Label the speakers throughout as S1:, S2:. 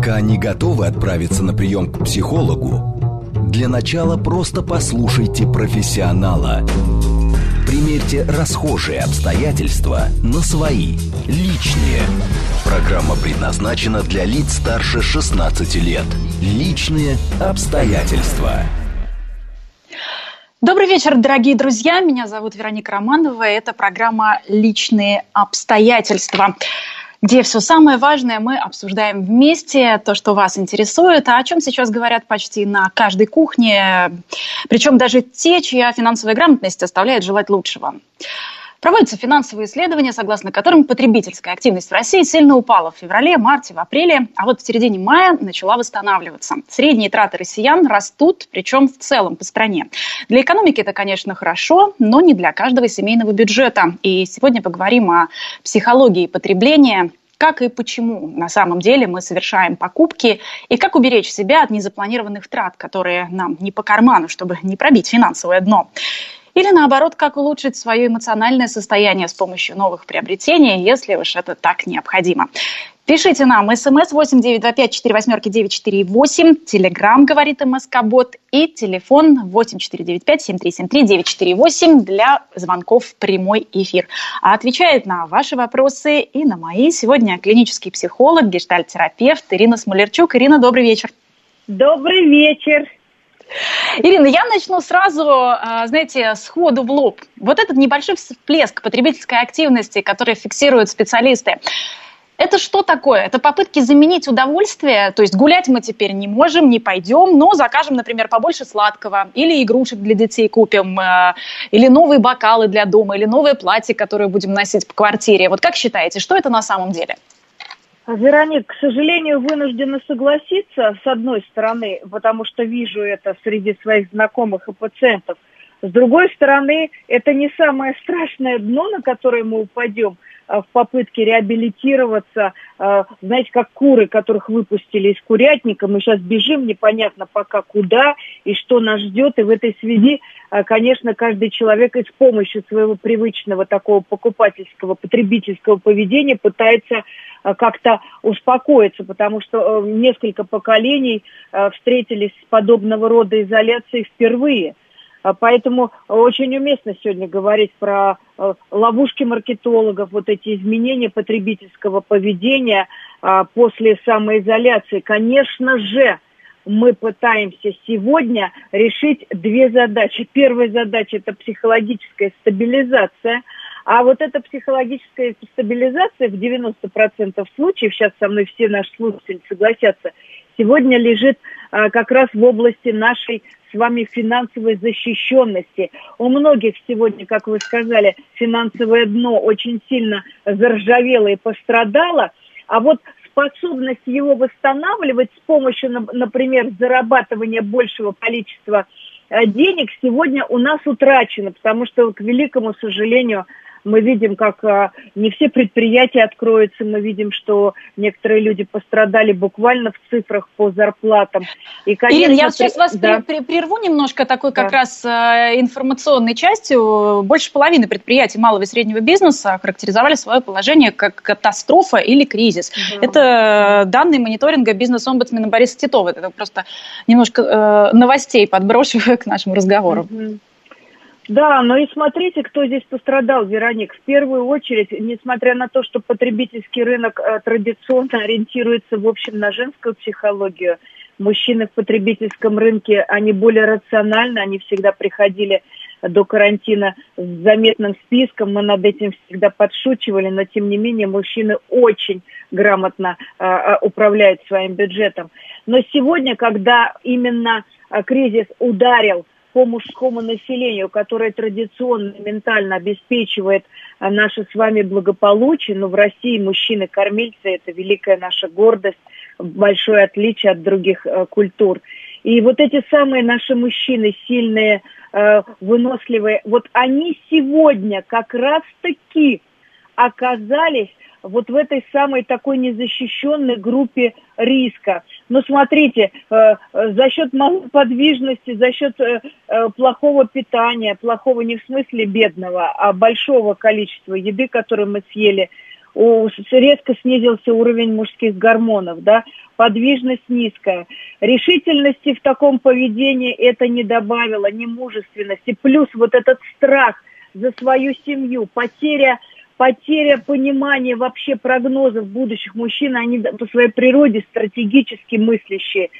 S1: Пока не готовы отправиться на прием к психологу, для начала просто послушайте профессионала. Примерьте расхожие обстоятельства на свои, личные. Программа предназначена для лиц старше 16 лет. Личные обстоятельства.
S2: Добрый вечер, дорогие друзья. Меня зовут Вероника Романова. Это программа «Личные обстоятельства» где все самое важное мы обсуждаем вместе, то, что вас интересует, а о чем сейчас говорят почти на каждой кухне, причем даже те, чья финансовая грамотность оставляет желать лучшего. Проводятся финансовые исследования, согласно которым потребительская активность в России сильно упала в феврале, марте, в апреле, а вот в середине мая начала восстанавливаться. Средние траты россиян растут, причем в целом по стране. Для экономики это, конечно, хорошо, но не для каждого семейного бюджета. И сегодня поговорим о психологии потребления, как и почему на самом деле мы совершаем покупки и как уберечь себя от незапланированных трат, которые нам не по карману, чтобы не пробить финансовое дно. Или наоборот, как улучшить свое эмоциональное состояние с помощью новых приобретений, если уж это так необходимо. Пишите нам смс 8925 4 восьмерки 948, телеграмм, говорит МСК-бот, и телефон 8495 7373 948 для звонков в прямой эфир. А отвечает на ваши вопросы и на мои сегодня клинический психолог, гештальт-терапевт Ирина Смолерчук. Ирина, добрый вечер.
S3: Добрый вечер.
S2: Ирина, я начну сразу, а, знаете, сходу в лоб. Вот этот небольшой всплеск потребительской активности, который фиксируют специалисты, это что такое? Это попытки заменить удовольствие, то есть гулять мы теперь не можем, не пойдем, но закажем, например, побольше сладкого, или игрушек для детей купим, э, или новые бокалы для дома, или новое платье, которое будем носить по квартире. Вот как считаете, что это на самом деле?
S3: Вероник, к сожалению, вынуждена согласиться, с одной стороны, потому что вижу это среди своих знакомых и пациентов. С другой стороны, это не самое страшное дно, на которое мы упадем – в попытке реабилитироваться, э, знаете, как куры, которых выпустили из курятника, мы сейчас бежим непонятно пока куда и что нас ждет, и в этой связи, э, конечно, каждый человек и с помощью своего привычного такого покупательского, потребительского поведения пытается как-то успокоиться, потому что несколько поколений встретились с подобного рода изоляцией впервые – поэтому очень уместно сегодня говорить про э, ловушки маркетологов, вот эти изменения потребительского поведения а, после самоизоляции. Конечно же, мы пытаемся сегодня решить две задачи. Первая задача – это психологическая стабилизация. А вот эта психологическая стабилизация в 90% случаев, сейчас со мной все наши слушатели согласятся, сегодня лежит а, как раз в области нашей с вами финансовой защищенности. У многих сегодня, как вы сказали, финансовое дно очень сильно заржавело и пострадало, а вот способность его восстанавливать с помощью, например, зарабатывания большего количества э, денег сегодня у нас утрачена, потому что, к великому сожалению, мы видим, как а, не все предприятия откроются, мы видим, что некоторые люди пострадали буквально в цифрах по зарплатам.
S2: И, конечно, Ирина, я сейчас вас да. прерву немножко такой как да. раз а, информационной частью. Больше половины предприятий малого и среднего бизнеса характеризовали свое положение как катастрофа или кризис. Да. Это данные мониторинга бизнес-омбудсмена Бориса Титова. Это просто немножко э, новостей подброшу к нашему разговору. Угу.
S3: Да, но и смотрите, кто здесь пострадал, Вероник. В первую очередь, несмотря на то, что потребительский рынок э, традиционно ориентируется, в общем, на женскую психологию, мужчины в потребительском рынке, они более рациональны, они всегда приходили до карантина с заметным списком, мы над этим всегда подшучивали, но тем не менее мужчины очень грамотно э, управляют своим бюджетом. Но сегодня, когда именно э, кризис ударил по мужскому населению, которое традиционно ментально обеспечивает а, наше с вами благополучие, но в России мужчины-кормильцы – это великая наша гордость, большое отличие от других э, культур. И вот эти самые наши мужчины, сильные, э, выносливые, вот они сегодня как раз-таки оказались вот в этой самой такой незащищенной группе риска. Но смотрите, э, э, за счет малоподвижности, за счет э, плохого питания, плохого не в смысле бедного, а большого количества еды, которую мы съели, резко снизился уровень мужских гормонов, да, подвижность низкая. Решительности в таком поведении это не добавило, ни мужественности. Плюс вот этот страх за свою семью, потеря потеря понимания вообще прогнозов будущих мужчин, они по своей природе стратегически мыслящие.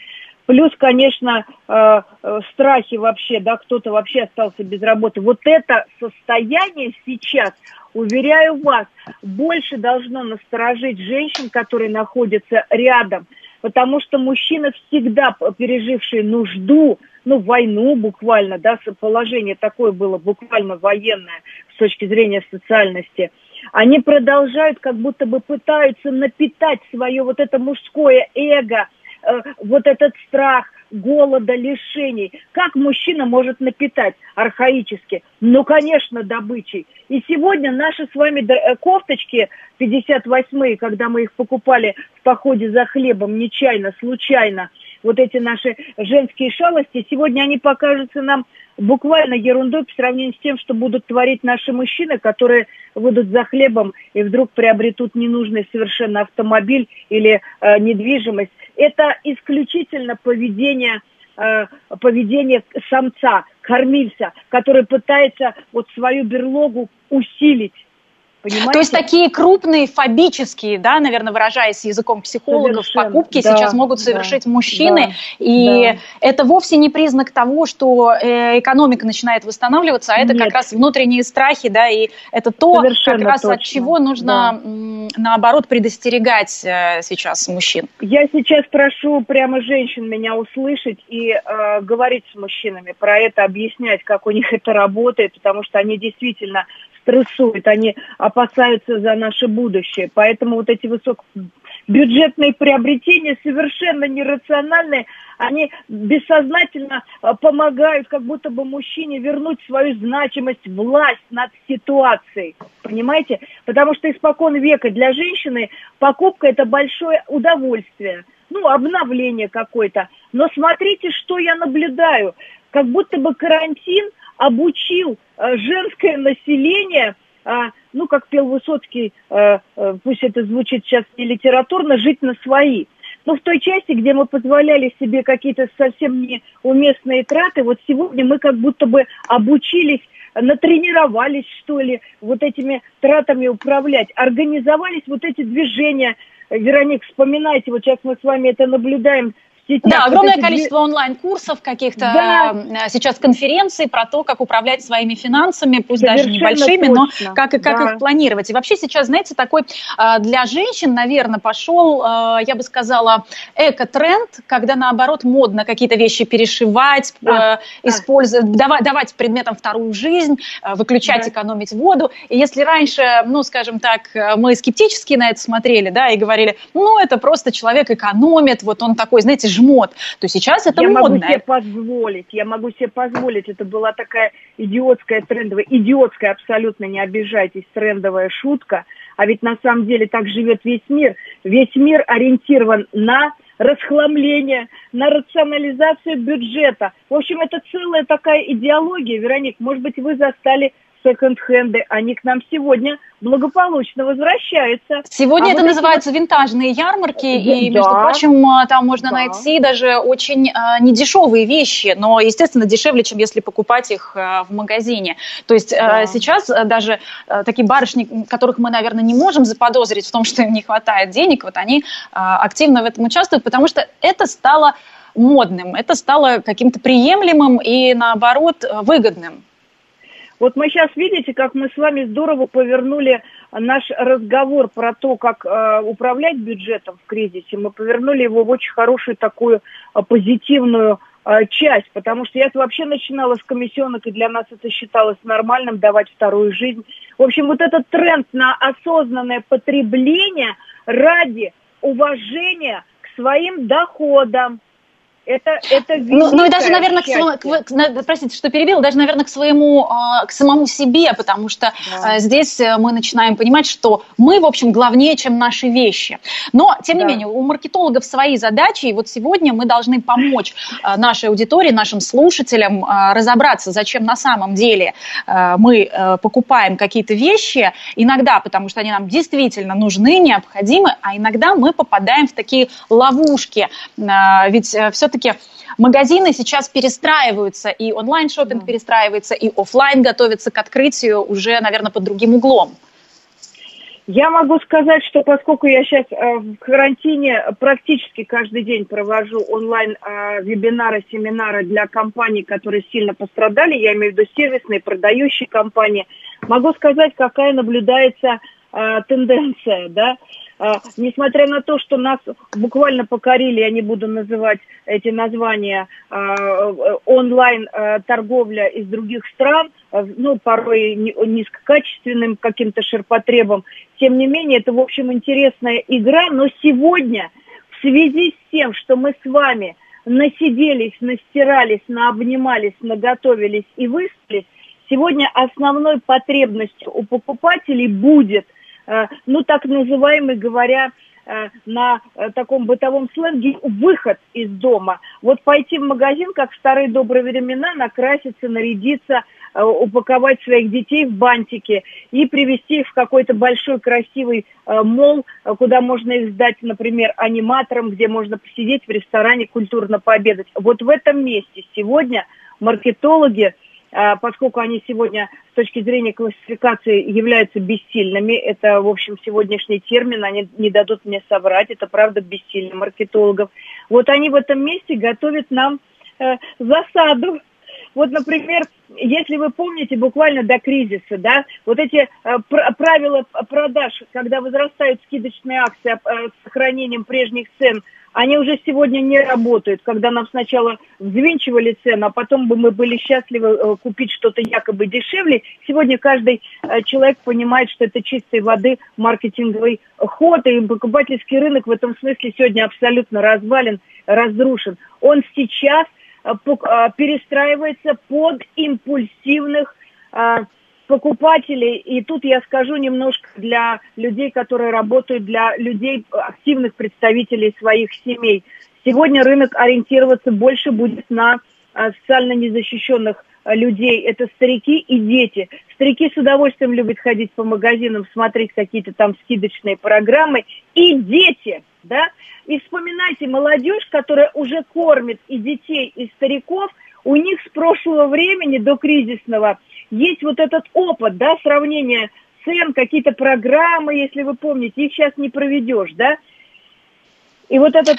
S3: Плюс, конечно, э, э, страхи вообще, да, кто-то вообще остался без работы. Вот это состояние сейчас, уверяю вас, больше должно насторожить женщин, которые находятся рядом. Потому что мужчины всегда пережившие нужду, ну, войну буквально, да, положение такое было буквально военное с точки зрения социальности – они продолжают, как будто бы пытаются напитать свое вот это мужское эго, э, вот этот страх, голода, лишений. Как мужчина может напитать архаически? Ну, конечно, добычей. И сегодня наши с вами э, кофточки 58-е, когда мы их покупали в походе за хлебом, нечаянно, случайно, вот эти наши женские шалости, сегодня они покажутся нам буквально ерундой по сравнению с тем, что будут творить наши мужчины, которые выйдут за хлебом и вдруг приобретут ненужный совершенно автомобиль или э, недвижимость. Это исключительно поведение э, поведение самца, кормильца, который пытается вот свою берлогу усилить
S2: Понимаете? То есть такие крупные фобические, да, наверное, выражаясь языком психологов, Совершенно. покупки да, сейчас могут совершить да, мужчины. Да, и да. это вовсе не признак того, что э, экономика начинает восстанавливаться, а это Нет. как раз внутренние страхи, да, и это то, Совершенно как раз точно. от чего нужно, да. наоборот, предостерегать э, сейчас мужчин.
S3: Я сейчас прошу прямо женщин меня услышать и э, говорить с мужчинами про это, объяснять, как у них это работает, потому что они действительно стрессуют, они опасаются за наше будущее. Поэтому вот эти высокобюджетные приобретения совершенно нерациональные, они бессознательно а, помогают как будто бы мужчине вернуть свою значимость, власть над ситуацией. Понимаете? Потому что испокон века для женщины покупка это большое удовольствие. Ну, обновление какое-то. Но смотрите, что я наблюдаю. Как будто бы карантин обучил э, женское население, а, ну, как пел Высоцкий, э, э, пусть это звучит сейчас не литературно, жить на свои. Но в той части, где мы позволяли себе какие-то совсем неуместные траты, вот сегодня мы как будто бы обучились натренировались, что ли, вот этими тратами управлять, организовались вот эти движения. Вероник, вспоминайте, вот сейчас мы с вами это наблюдаем
S2: сетях. Да, огромное вот количество онлайн-курсов, каких-то да. Э, сейчас конференций про то, как управлять своими финансами, пусть Совершенно даже небольшими, точно. но как, как да. их планировать. И вообще сейчас, знаете, такой э, для женщин, наверное, пошел, э, я бы сказала, эко-тренд, когда наоборот модно какие-то вещи перешивать, да. использовать, давать, давать предметам вторую жизнь, выключать, да. экономить воду. И если раньше, ну, скажем так, мы скептически на это смотрели, да, и говорили, ну, это просто человек экономит, вот он такой, знаете, жмот, то сейчас это
S3: я
S2: модно.
S3: Я могу себе позволить, я могу себе позволить. Это была такая идиотская трендовая, идиотская абсолютно, не обижайтесь, трендовая шутка. А ведь на самом деле так живет весь мир. Весь мир ориентирован на расхламление, на рационализацию бюджета. В общем, это целая такая идеология. Вероник, может быть, вы застали секонд-хенды, они к нам сегодня благополучно возвращаются.
S2: Сегодня а это вот называются эти... винтажные ярмарки, да, и, между да, прочим, а, там можно да. найти даже очень э, недешевые вещи, но, естественно, дешевле, чем если покупать их э, в магазине. То есть да. э, сейчас даже э, такие барышни, которых мы, наверное, не можем заподозрить в том, что им не хватает денег, вот они э, активно в этом участвуют, потому что это стало модным, это стало каким-то приемлемым и, наоборот, выгодным.
S3: Вот мы сейчас видите, как мы с вами здорово повернули наш разговор про то, как э, управлять бюджетом в кризисе. Мы повернули его в очень хорошую такую э, позитивную э, часть, потому что я вообще начинала с комиссионок, и для нас это считалось нормальным давать вторую жизнь. В общем, вот этот тренд на осознанное потребление ради уважения к своим доходам,
S2: Это, это ну, ну и даже, наверное, к, к, простите, что перебил, даже, наверное, к своему, а, к самому себе, потому что да. здесь э, мы начинаем понимать, что мы, в общем, главнее, чем наши вещи. Но, тем не да. менее, у маркетологов свои задачи, и вот сегодня мы должны помочь нашей аудитории, нашим слушателям разобраться, зачем на самом деле мы покупаем какие-то вещи, иногда потому что они нам действительно нужны, необходимы, а иногда мы попадаем в такие ловушки, ведь э, все все-таки магазины сейчас перестраиваются, и онлайн-шоппинг перестраивается, и офлайн готовится к открытию уже, наверное, под другим углом.
S3: Я могу сказать, что поскольку я сейчас э, в карантине практически каждый день провожу онлайн-вебинары, э, семинары для компаний, которые сильно пострадали, я имею в виду сервисные, продающие компании, могу сказать, какая наблюдается э, тенденция, да, а, несмотря на то, что нас буквально покорили, я не буду называть эти названия, а, онлайн-торговля из других стран, ну, порой низкокачественным каким-то ширпотребом, тем не менее, это, в общем, интересная игра, но сегодня в связи с тем, что мы с вами насиделись, настирались, наобнимались, наготовились и выспались, сегодня основной потребностью у покупателей будет – Э, ну, так называемый, говоря э, на э, таком бытовом сленге, выход из дома. Вот пойти в магазин, как в старые добрые времена, накраситься, нарядиться, упаковать своих детей в бантики и привести их в какой-то большой красивый мол, куда можно их сдать, например, аниматорам, где можно посидеть в ресторане, культурно пообедать. Вот в этом месте сегодня маркетологи поскольку они сегодня с точки зрения классификации являются бессильными, это, в общем, сегодняшний термин, они не дадут мне соврать, это правда бессильно маркетологов. Вот они в этом месте готовят нам э, засаду. Вот, например, если вы помните, буквально до кризиса, да, вот эти э, правила продаж, когда возрастают скидочные акции э, с сохранением прежних цен – они уже сегодня не работают, когда нам сначала взвинчивали цену, а потом бы мы были счастливы э, купить что-то якобы дешевле. Сегодня каждый э, человек понимает, что это чистой воды маркетинговый ход, и покупательский рынок в этом смысле сегодня абсолютно развален, разрушен. Он сейчас э, перестраивается под импульсивных покупателей, и тут я скажу немножко для людей, которые работают, для людей, активных представителей своих семей. Сегодня рынок ориентироваться больше будет на а, социально незащищенных а, людей. Это старики и дети. Старики с удовольствием любят ходить по магазинам, смотреть какие-то там скидочные программы. И дети, да. И вспоминайте, молодежь, которая уже кормит и детей, и стариков, у них с прошлого времени до кризисного – есть вот этот опыт, да, сравнения цен, какие-то программы, если вы помните, их сейчас не проведешь, да. И вот этот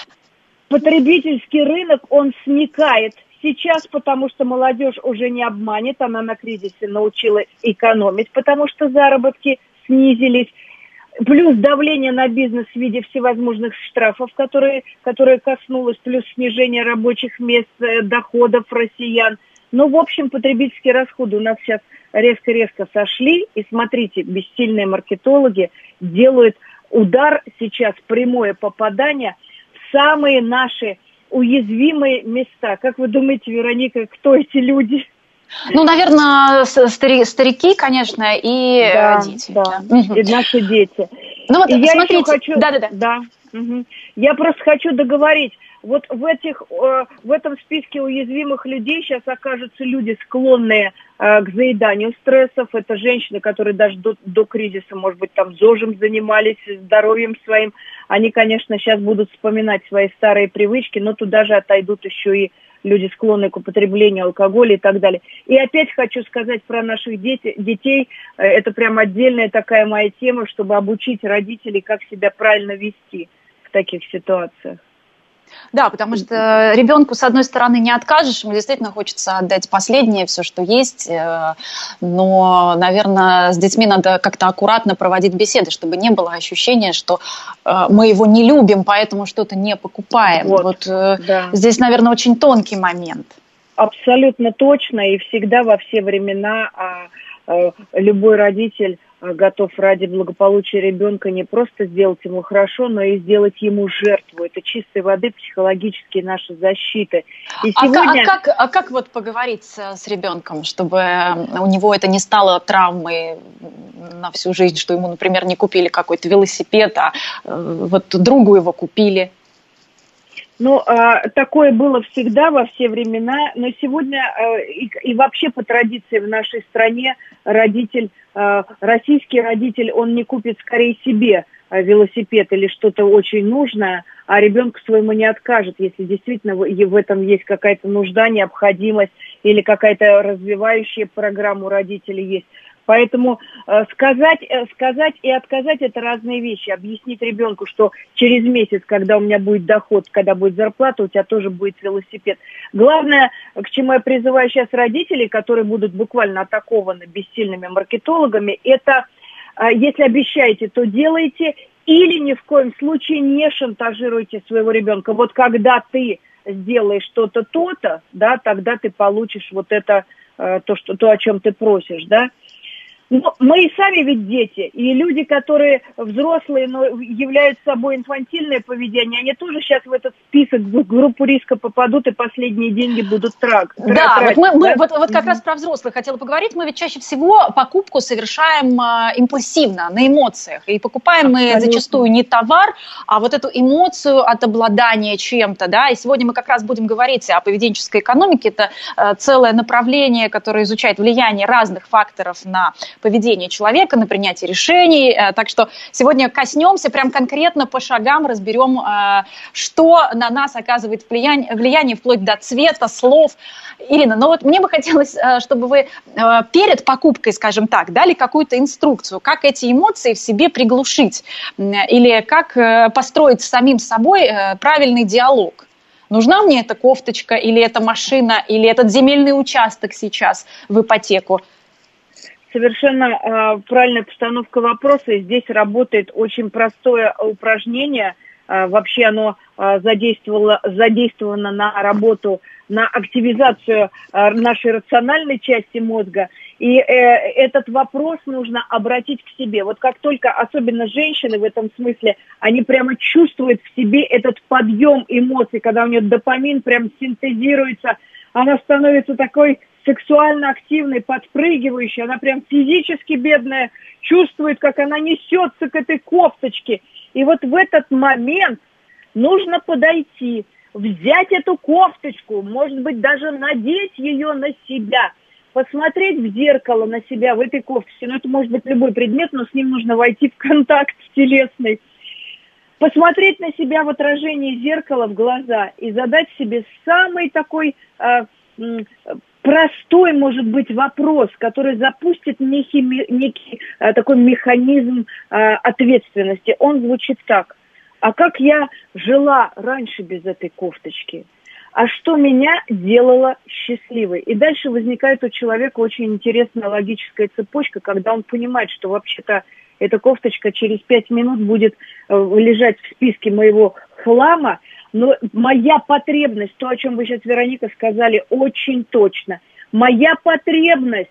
S3: потребительский рынок, он сникает сейчас, потому что молодежь уже не обманет, она на кризисе научила экономить, потому что заработки снизились, плюс давление на бизнес в виде всевозможных штрафов, которые, которые коснулось, плюс снижение рабочих мест, э, доходов россиян – ну, в общем, потребительские расходы у нас сейчас резко-резко сошли. И смотрите, бессильные маркетологи делают удар сейчас, прямое попадание в самые наши уязвимые места. Как вы думаете, Вероника, кто эти люди?
S2: Ну, наверное, стари, старики, конечно, и да, дети.
S3: Да, и наши дети. Ну вот, и я смотрите, хочу... да, да, да. да. Угу. Я просто хочу договорить вот в, этих, э, в этом списке уязвимых людей сейчас окажутся люди, склонные э, к заеданию стрессов. Это женщины, которые даже до, до кризиса, может быть, там ЗОЖем занимались, здоровьем своим. Они, конечно, сейчас будут вспоминать свои старые привычки, но туда же отойдут еще и люди, склонные к употреблению алкоголя и так далее. И опять хочу сказать про наших дети, детей. Э, это прям отдельная такая моя тема, чтобы обучить родителей, как себя правильно вести в таких ситуациях.
S2: Да, потому что ребенку, с одной стороны, не откажешь, ему действительно хочется отдать последнее, все, что есть, э, но, наверное, с детьми надо как-то аккуратно проводить беседы, чтобы не было ощущения, что э, мы его не любим, поэтому что-то не покупаем. Вот, вот э, да. здесь, наверное, очень тонкий момент.
S3: Абсолютно точно, и всегда во все времена а, любой родитель готов ради благополучия ребенка не просто сделать ему хорошо, но и сделать ему жертву. Это чистой воды психологические наши защиты.
S2: И а, сегодня... а, как, а как вот поговорить с, с ребенком, чтобы у него это не стало травмой на всю жизнь, что ему, например, не купили какой-то велосипед, а э, вот другу его купили?
S3: Ну, а, такое было всегда во все времена, но сегодня а, и, и вообще по традиции в нашей стране родитель, а, российский родитель, он не купит скорее себе а, велосипед или что-то очень нужное, а ребенку своему не откажет, если действительно в этом есть какая-то нужда, необходимость или какая-то развивающая программа у родителей есть. Поэтому э, сказать, э, сказать и отказать это разные вещи. Объяснить ребенку, что через месяц, когда у меня будет доход, когда будет зарплата, у тебя тоже будет велосипед. Главное, к чему я призываю сейчас родителей, которые будут буквально атакованы бессильными маркетологами, это э, если обещаете, то делайте, или ни в коем случае не шантажируйте своего ребенка. Вот когда ты сделаешь что-то то-то, да, тогда ты получишь вот это, то, что, то, о чем ты просишь, да. Ну, мы и сами ведь дети, и люди, которые взрослые, но являются собой инфантильное поведение, они тоже сейчас в этот список, в группу риска попадут, и последние деньги будут трак.
S2: Да, тратить, вот, мы, да? Мы, вот, вот как mm-hmm. раз про взрослых хотела поговорить. Мы ведь чаще всего покупку совершаем э, импульсивно, на эмоциях. И покупаем Абсолютно. мы зачастую не товар, а вот эту эмоцию от обладания чем-то. Да? И сегодня мы как раз будем говорить о поведенческой экономике. Это э, целое направление, которое изучает влияние разных факторов на поведение человека, на принятие решений. Э, так что сегодня коснемся прям конкретно по шагам, разберем, э, что на нас оказывает влияние, влияние вплоть до цвета, слов. Ирина, ну вот мне бы хотелось, э, чтобы вы перед покупкой, скажем так, дали какую-то инструкцию, как эти эмоции в себе приглушить или как построить с самим собой правильный диалог нужна мне эта кофточка или эта машина, или этот земельный участок сейчас в ипотеку
S3: совершенно э, правильная постановка вопроса. Здесь работает очень простое упражнение. Э, вообще оно э, задействовало, задействовано на работу, на активизацию э, нашей рациональной части мозга. И э, этот вопрос нужно обратить к себе. Вот как только, особенно женщины в этом смысле, они прямо чувствуют в себе этот подъем эмоций, когда у нее допамин прям синтезируется, она становится такой сексуально активной, подпрыгивающей, она прям физически бедная, чувствует, как она несется к этой кофточке. И вот в этот момент нужно подойти, взять эту кофточку, может быть, даже надеть ее на себя, посмотреть в зеркало на себя в этой кофточке. Ну, это может быть любой предмет, но с ним нужно войти в контакт телесный. Посмотреть на себя в отражении зеркала в глаза и задать себе самый такой э, простой, может быть, вопрос, который запустит некий, некий а, такой механизм а, ответственности. Он звучит так. А как я жила раньше без этой кофточки? А что меня делало счастливой? И дальше возникает у человека очень интересная логическая цепочка, когда он понимает, что вообще-то эта кофточка через пять минут будет э, лежать в списке моего хлама, но моя потребность, то, о чем вы сейчас, Вероника, сказали, очень точно. Моя потребность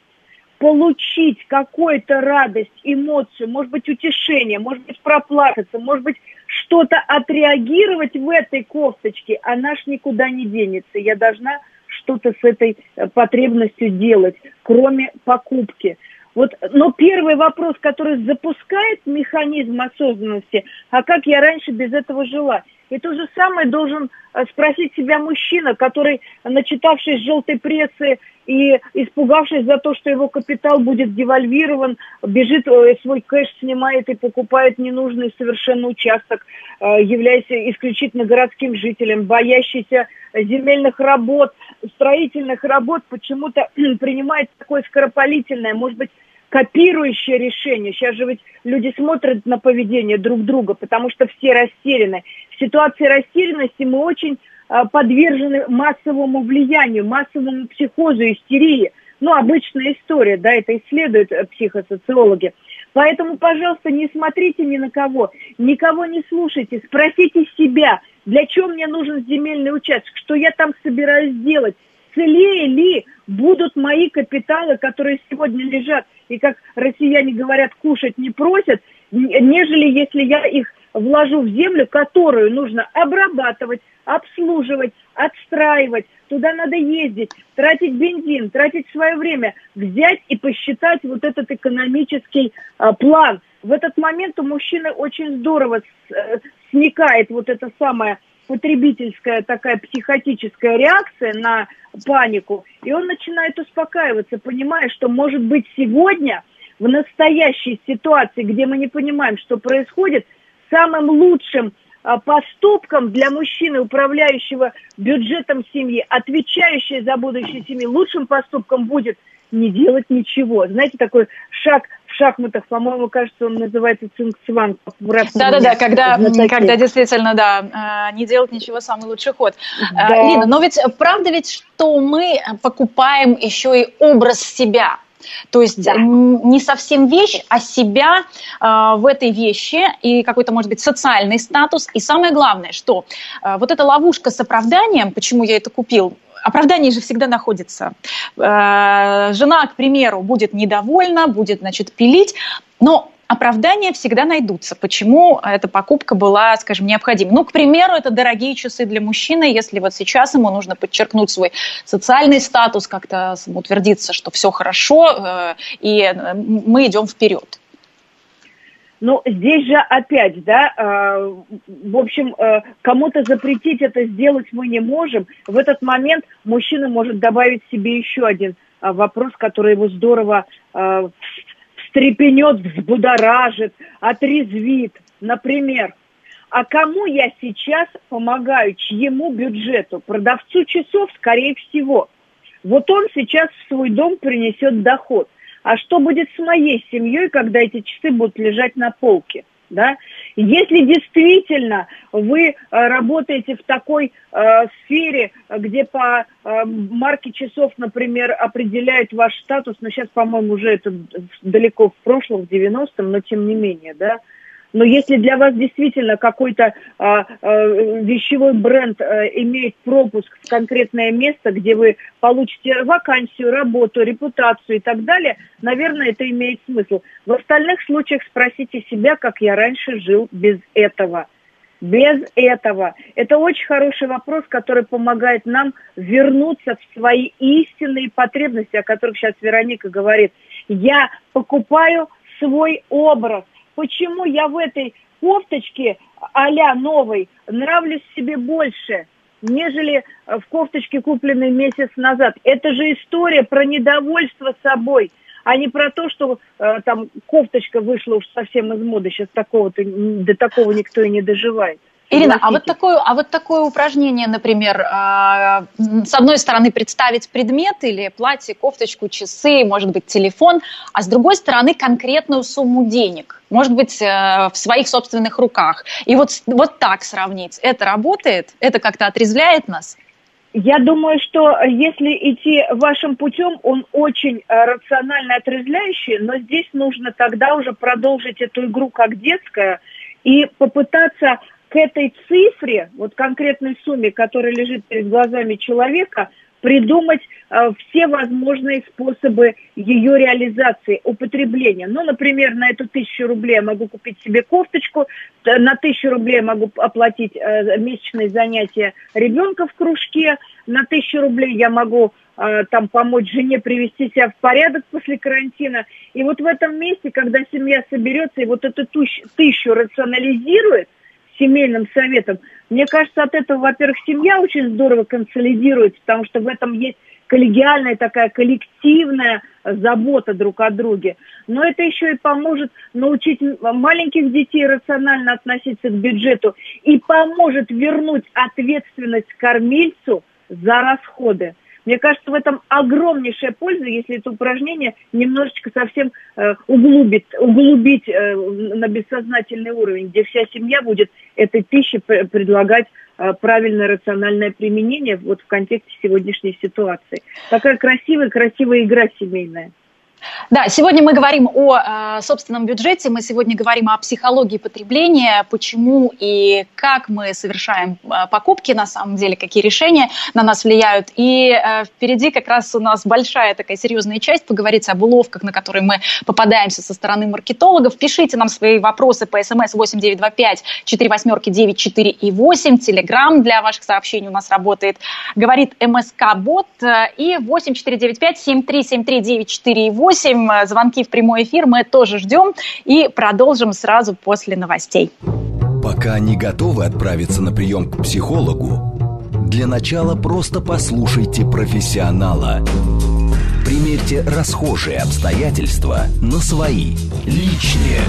S3: получить какую-то радость, эмоцию, может быть, утешение, может быть, проплакаться, может быть, что-то отреагировать в этой кофточке, она ж никуда не денется. Я должна что-то с этой э, потребностью делать, кроме покупки. Вот, но первый вопрос, который запускает механизм осознанности, а как я раньше без этого жила? И то же самое должен э, спросить себя мужчина, который, начитавшись желтой прессы и испугавшись за то, что его капитал будет девальвирован, бежит, э, свой кэш снимает и покупает ненужный совершенно участок, э, являясь исключительно городским жителем, боящийся земельных работ, строительных работ, почему-то принимает такое скоропалительное, может быть, копирующее решение. Сейчас же ведь люди смотрят на поведение друг друга, потому что все растеряны. В ситуации растерянности мы очень а, подвержены массовому влиянию, массовому психозу, истерии. Ну, обычная история, да, это исследуют э, психосоциологи. Поэтому, пожалуйста, не смотрите ни на кого, никого не слушайте, спросите себя, для чего мне нужен земельный участок, что я там собираюсь делать, целее ли будут мои капиталы, которые сегодня лежат и, как россияне говорят, кушать не просят, нежели если я их вложу в землю, которую нужно обрабатывать, обслуживать, отстраивать. Туда надо ездить, тратить бензин, тратить свое время, взять и посчитать вот этот экономический а, план. В этот момент у мужчины очень здорово э, сникает вот эта самая потребительская такая психотическая реакция на панику, и он начинает успокаиваться, понимая, что, может быть, сегодня в настоящей ситуации, где мы не понимаем, что происходит, самым лучшим а, поступком для мужчины, управляющего бюджетом семьи, отвечающей за будущее семьи, лучшим поступком будет не делать ничего. Знаете, такой шаг шахматах, по-моему, кажется, он называется цингцванг.
S2: Да-да-да, когда, когда действительно, да, не делать ничего, самый лучший ход. А, да. Лина, но ведь правда ведь, что мы покупаем еще и образ себя – то есть да. не совсем вещь, а себя э, в этой вещи и какой-то, может быть, социальный статус. И самое главное, что э, вот эта ловушка с оправданием, почему я это купил, оправдание же всегда находится. Э, жена, к примеру, будет недовольна, будет, значит, пилить, но оправдания всегда найдутся, почему эта покупка была, скажем, необходима. Ну, к примеру, это дорогие часы для мужчины, если вот сейчас ему нужно подчеркнуть свой социальный статус, как-то утвердиться, что все хорошо, э, и мы идем вперед.
S3: Ну, здесь же опять, да, э, в общем, э, кому-то запретить это сделать мы не можем. В этот момент мужчина может добавить себе еще один э, вопрос, который его здорово э, встрепенет, взбудоражит, отрезвит. Например, а кому я сейчас помогаю, чьему бюджету? Продавцу часов, скорее всего. Вот он сейчас в свой дом принесет доход. А что будет с моей семьей, когда эти часы будут лежать на полке? Да? Если действительно вы э, работаете в такой э, сфере, где по э, марке часов, например, определяют ваш статус, но сейчас, по-моему, уже это далеко в прошлом, в 90-м, но тем не менее, да, но если для вас действительно какой-то а, а, вещевой бренд а, имеет пропуск в конкретное место, где вы получите вакансию, работу, репутацию и так далее, наверное, это имеет смысл. В остальных случаях спросите себя, как я раньше жил без этого. Без этого. Это очень хороший вопрос, который помогает нам вернуться в свои истинные потребности, о которых сейчас Вероника говорит. Я покупаю свой образ – почему я в этой кофточке а новой нравлюсь себе больше, нежели в кофточке, купленной месяц назад. Это же история про недовольство собой, а не про то, что э, там кофточка вышла уж совсем из моды. Сейчас такого-то, до такого никто и не доживает.
S2: Ирина, а вот, такое, а вот такое упражнение, например, э, с одной стороны представить предмет или платье, кофточку, часы, может быть, телефон, а с другой стороны конкретную сумму денег, может быть, э, в своих собственных руках. И вот, вот так сравнить, это работает? Это как-то отрезвляет нас?
S3: Я думаю, что если идти вашим путем, он очень э, рационально отрезвляющий, но здесь нужно тогда уже продолжить эту игру как детская и попытаться к этой цифре, вот конкретной сумме, которая лежит перед глазами человека, придумать э, все возможные способы ее реализации, употребления. Ну, например, на эту тысячу рублей я могу купить себе кофточку, на тысячу рублей я могу оплатить э, месячные занятия ребенка в кружке, на тысячу рублей я могу э, там помочь жене привести себя в порядок после карантина. И вот в этом месте, когда семья соберется и вот эту тысячу рационализирует, семейным советом. Мне кажется, от этого, во-первых, семья очень здорово консолидируется, потому что в этом есть коллегиальная такая коллективная забота друг о друге. Но это еще и поможет научить маленьких детей рационально относиться к бюджету и поможет вернуть ответственность кормильцу за расходы. Мне кажется, в этом огромнейшая польза, если это упражнение немножечко совсем э, углубить, углубить э, на бессознательный уровень, где вся семья будет этой пищи предлагать э, правильное рациональное применение вот в контексте сегодняшней ситуации. Такая красивая, красивая игра семейная.
S2: Да, сегодня мы говорим о э, собственном бюджете, мы сегодня говорим о психологии потребления, почему и как мы совершаем э, покупки, на самом деле, какие решения на нас влияют. И э, впереди как раз у нас большая такая серьезная часть, поговорить об уловках, на которые мы попадаемся со стороны маркетологов. Пишите нам свои вопросы по смс 8925 4 восьмерки 9 4 и 8, телеграм для ваших сообщений у нас работает, говорит МСК-бот и 8495 7373 94 и 8 Э, звонки в прямой эфир мы тоже ждем и продолжим сразу после новостей.
S1: Пока не готовы отправиться на прием к психологу, для начала просто послушайте профессионала. Примерьте расхожие обстоятельства на свои, личные.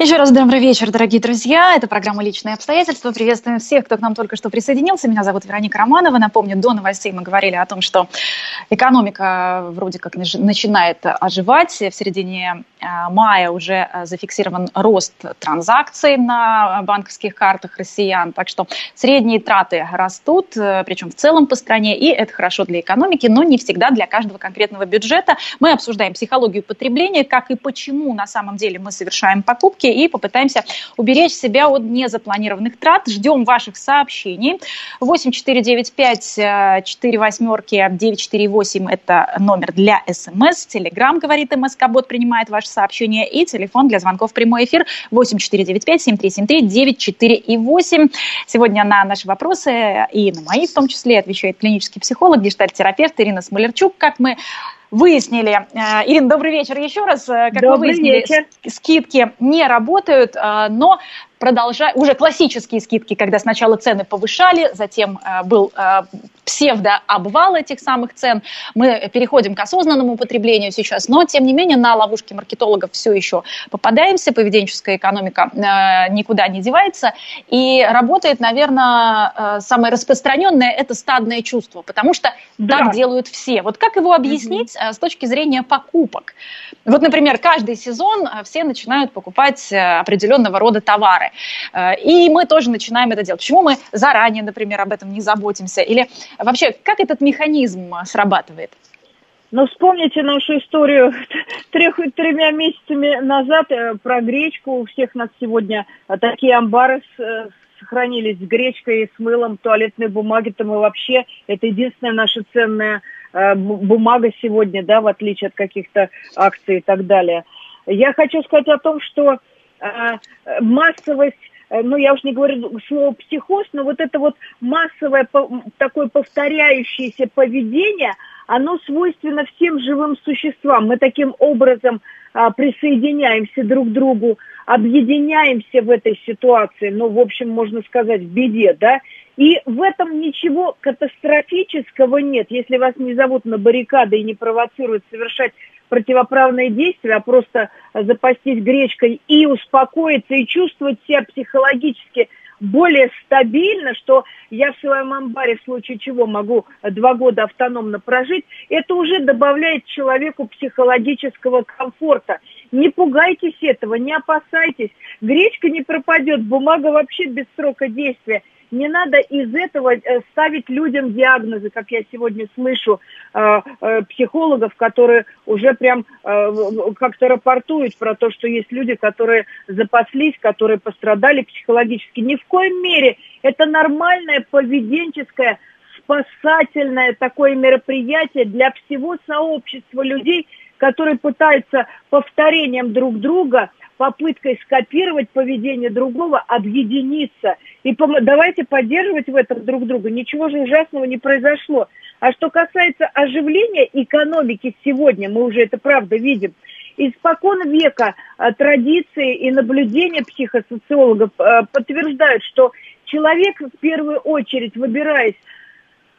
S2: Еще раз добрый вечер, дорогие друзья. Это программа «Личные обстоятельства». Приветствуем всех, кто к нам только что присоединился. Меня зовут Вероника Романова. Напомню, до новостей мы говорили о том, что экономика вроде как начинает оживать. В середине а, мая уже а, зафиксирован рост транзакций на банковских картах россиян. Так что средние траты растут, э, причем в целом по стране. И это хорошо для экономики, но не всегда для каждого конкретного бюджета. Мы обсуждаем психологию потребления, как и почему на самом деле мы совершаем покупки и попытаемся уберечь себя от незапланированных трат. Ждем ваших сообщений. 8495 4 восьмерки 948 – это номер для СМС. Телеграм, говорит МСК-бот, принимает ваши сообщения. И телефон для звонков в прямой эфир 8495 7373 94 и 8. Сегодня на наши вопросы и на мои в том числе отвечает клинический психолог, гештальт-терапевт Ирина Смолерчук. Как мы выяснили. Э, Ирина, добрый вечер еще раз. Э, как добрый мы выяснили, вечер. скидки не работают, э, но продолжать, уже классические скидки, когда сначала цены повышали, затем э, был э, псевдообвал этих самых цен. Мы переходим к осознанному потреблению сейчас, но, тем не менее, на ловушки маркетологов все еще попадаемся, поведенческая экономика э, никуда не девается, и работает, наверное, э, самое распространенное – это стадное чувство, потому что да. так делают все. Вот как его объяснить mm-hmm. с точки зрения покупок? Вот, например, каждый сезон все начинают покупать определенного рода товары. Э, и мы тоже начинаем это делать. Почему мы заранее, например, об этом не заботимся? Или вообще, как этот механизм срабатывает?
S3: Ну, вспомните нашу историю трех, тремя месяцами назад э, про гречку. У всех нас сегодня такие амбары э, сохранились с гречкой с мылом, туалетной бумаги. То мы вообще, это единственная наша ценная бумага сегодня, да, в отличие от каких-то акций и так далее. Я хочу сказать о том, что Э, массовость э, ну, я уж не говорю слово психоз, но вот это вот массовое такое повторяющееся поведение, оно свойственно всем живым существам. Мы таким образом а, присоединяемся друг к другу, объединяемся в этой ситуации, ну, в общем, можно сказать, в беде, да, и в этом ничего катастрофического нет, если вас не зовут на баррикады и не провоцируют совершать противоправные действия, а просто запастись гречкой и успокоиться, и чувствовать себя психологически более стабильно, что я в своем амбаре в случае чего могу два года автономно прожить, это уже добавляет человеку психологического комфорта. Не пугайтесь этого, не опасайтесь. Гречка не пропадет, бумага вообще без срока действия не надо из этого э, ставить людям диагнозы, как я сегодня слышу э, э, психологов, которые уже прям как-то рапортуют про то, что есть люди, которые запаслись, которые пострадали психологически. Ни в коем мере это нормальное поведенческое спасательное такое мероприятие для всего сообщества людей, которые пытаются повторением друг друга попыткой скопировать поведение другого, объединиться. И пом- давайте поддерживать в этом друг друга. Ничего же ужасного не произошло. А что касается оживления экономики сегодня, мы уже это правда видим, испокон века а, традиции и наблюдения психосоциологов а, подтверждают, что человек в первую очередь, выбираясь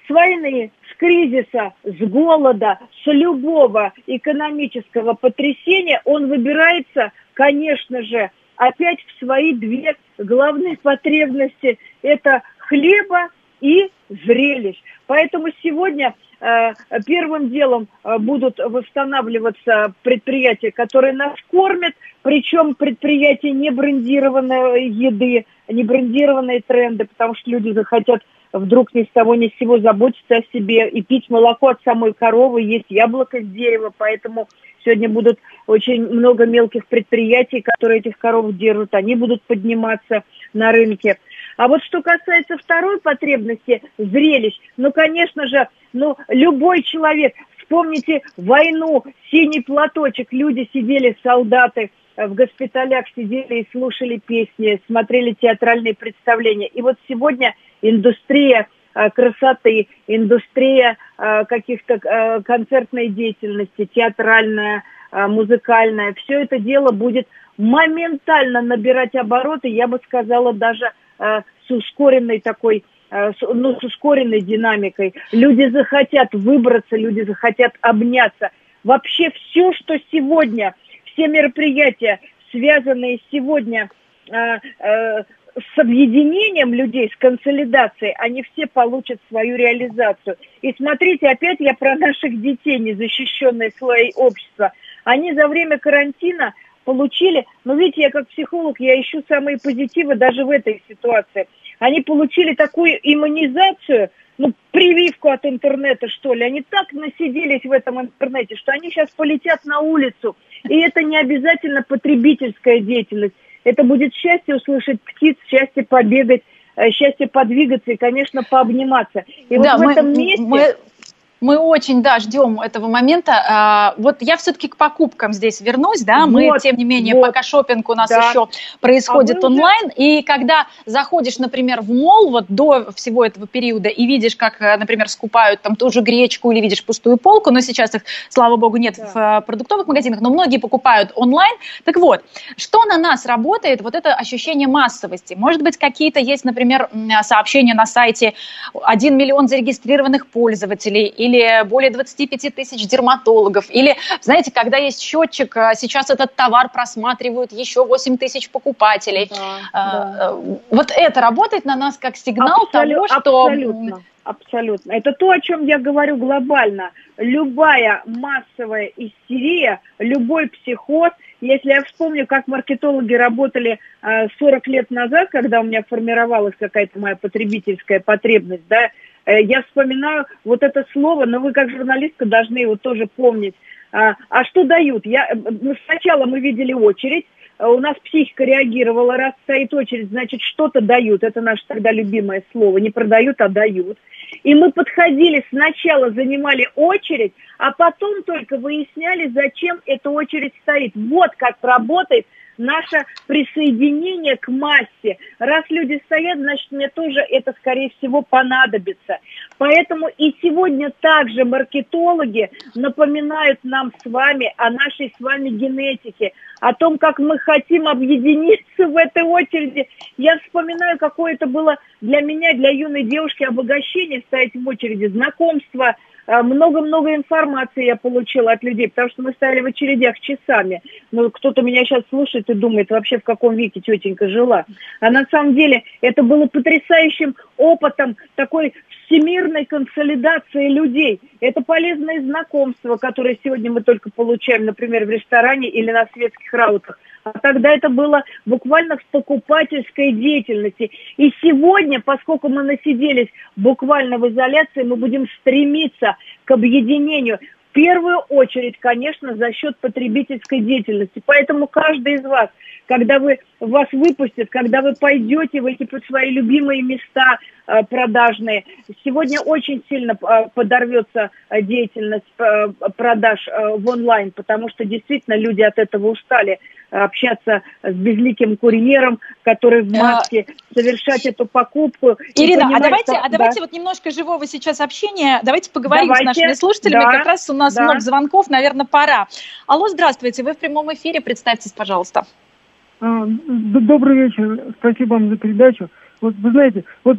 S3: с войны, с кризиса, с голода, с любого экономического потрясения, он выбирается конечно же, опять в свои две главные потребности – это хлеба и зрелищ. Поэтому сегодня э, первым делом э, будут восстанавливаться предприятия, которые нас кормят, причем предприятия не брендированной еды, не брендированные тренды, потому что люди захотят вдруг ни с того ни с сего заботиться о себе и пить молоко от самой коровы, есть яблоко с дерева, поэтому сегодня будут очень много мелких предприятий, которые этих коров держат, они будут подниматься на рынке. А вот что касается второй потребности, зрелищ, ну, конечно же, ну, любой человек, вспомните войну, синий платочек, люди сидели, солдаты, в госпиталях сидели и слушали песни, смотрели театральные представления. И вот сегодня индустрия э, красоты, индустрия э, каких-то концертной деятельности, театральная, музыкальная, все это дело будет моментально набирать обороты, я бы сказала, даже с ускоренной такой ну, с ускоренной динамикой. Люди захотят выбраться, люди захотят обняться. Вообще все, что сегодня, все мероприятия, связанные сегодня с объединением людей, с консолидацией, они все получат свою реализацию. И смотрите, опять я про наших детей, незащищенные слои общества. Они за время карантина получили, ну видите, я как психолог, я ищу самые позитивы даже в этой ситуации. Они получили такую иммунизацию, ну, прививку от интернета, что ли. Они так насиделись в этом интернете, что они сейчас полетят на улицу. И это не обязательно потребительская деятельность. Это будет счастье услышать птиц, счастье побегать, э, счастье подвигаться и, конечно, пообниматься. И
S2: да, вот в мы, этом месте... Мы мы очень, да, ждем этого момента. А, вот я все-таки к покупкам здесь вернусь, да, мы, вот, тем не менее, вот. пока шопинг у нас да. еще происходит а онлайн, уже... и когда заходишь, например, в мол вот до всего этого периода и видишь, как, э, например, скупают там ту же гречку или видишь пустую полку, но сейчас их, слава богу, нет да. в э, продуктовых магазинах, но многие покупают онлайн. Так вот, что на нас работает, вот это ощущение массовости? Может быть, какие-то есть, например, сообщения на сайте 1 миллион зарегистрированных пользователей или или более 25 тысяч дерматологов, или, знаете, когда есть счетчик, а, сейчас этот товар просматривают еще 8 тысяч покупателей. Да, а, да. Вот это работает на нас как сигнал Абсолю- того, что...
S3: Абсолютно. Абсолютно. Это то, о чем я говорю глобально. Любая массовая истерия, любой психоз, если я вспомню, как маркетологи работали 40 лет назад, когда у меня формировалась какая-то моя потребительская потребность, да, Э, я вспоминаю вот это слово, но вы как журналистка должны его тоже помнить. А, а что дают? Я, э, ну, сначала мы видели очередь, а у нас психика реагировала, раз стоит очередь, значит, что-то дают. Это наше тогда любимое слово. Не продают, а дают. И мы подходили, сначала занимали очередь, а потом только выясняли, зачем эта очередь стоит. Вот как работает наше присоединение к массе. Раз люди стоят, значит, мне тоже это, скорее всего, понадобится. Поэтому и сегодня также маркетологи напоминают нам с вами о нашей с вами генетике, о том, как мы хотим объединиться в этой очереди. Я вспоминаю, какое это было для меня, для юной девушки обогащение стоять в очереди, знакомство – много-много информации я получила от людей, потому что мы стояли в очередях часами. Ну, кто-то меня сейчас слушает и думает, вообще в каком веке тетенька жила. А на самом деле это было потрясающим опытом такой всемирной консолидации людей. Это полезные знакомства, которые сегодня мы только получаем, например, в ресторане или на светских раутах. А тогда это было буквально в покупательской деятельности. И сегодня, поскольку мы насиделись буквально в изоляции, мы будем стремиться к объединению. В первую очередь, конечно, за счет потребительской деятельности. Поэтому каждый из вас, когда вы вас выпустят, когда вы пойдете в эти свои любимые места э, продажные, сегодня очень сильно э, подорвется э, деятельность продаж в онлайн, потому что действительно люди от этого устали общаться с безликим курьером, который в маске, совершать эту покупку.
S2: Ирина, а давайте, что... а давайте да. вот немножко живого сейчас общения, давайте поговорим давайте. с нашими слушателями, да. как раз у нас да. много звонков, наверное, пора. Алло, здравствуйте, вы в прямом эфире, представьтесь, пожалуйста.
S4: А, добрый вечер, спасибо вам за передачу. Вот вы знаете, вот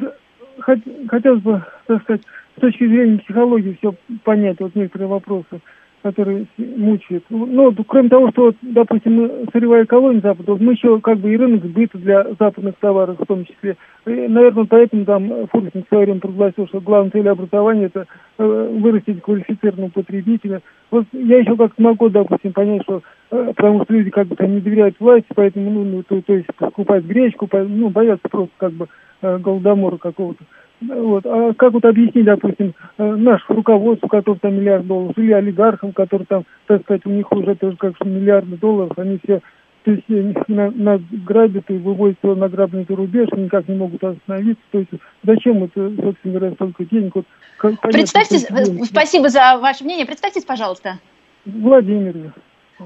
S4: хотелось бы, так сказать, с точки зрения психологии все понять, вот некоторые вопросы который мучает. Ну, кроме того, что, допустим, сырьевая колония Запада, мы еще как бы и рынок сбыта для западных товаров в том числе. И, наверное, поэтому там Фурсин в свое время прогласил, что главная цель образования – это э, вырастить квалифицированного потребителя. Вот я еще как могу, допустим, понять, что э, потому что люди как бы там не доверяют власти, поэтому, ну, ну то, то есть покупать гречку, ну, боятся просто как бы голодомора какого-то. Вот. А как вот объяснить, допустим, нашему руководству, которое там миллиард долларов, или олигархам, которые там, так сказать, у них уже тоже как миллиарды долларов, они все то есть нас грабят и выводят все награбленный рубеж, никак не могут остановиться. То есть зачем это, собственно говоря, столько денег? Вот,
S2: понятно, Представьте, спасибо за ваше мнение. Представьтесь, пожалуйста.
S4: Владимир.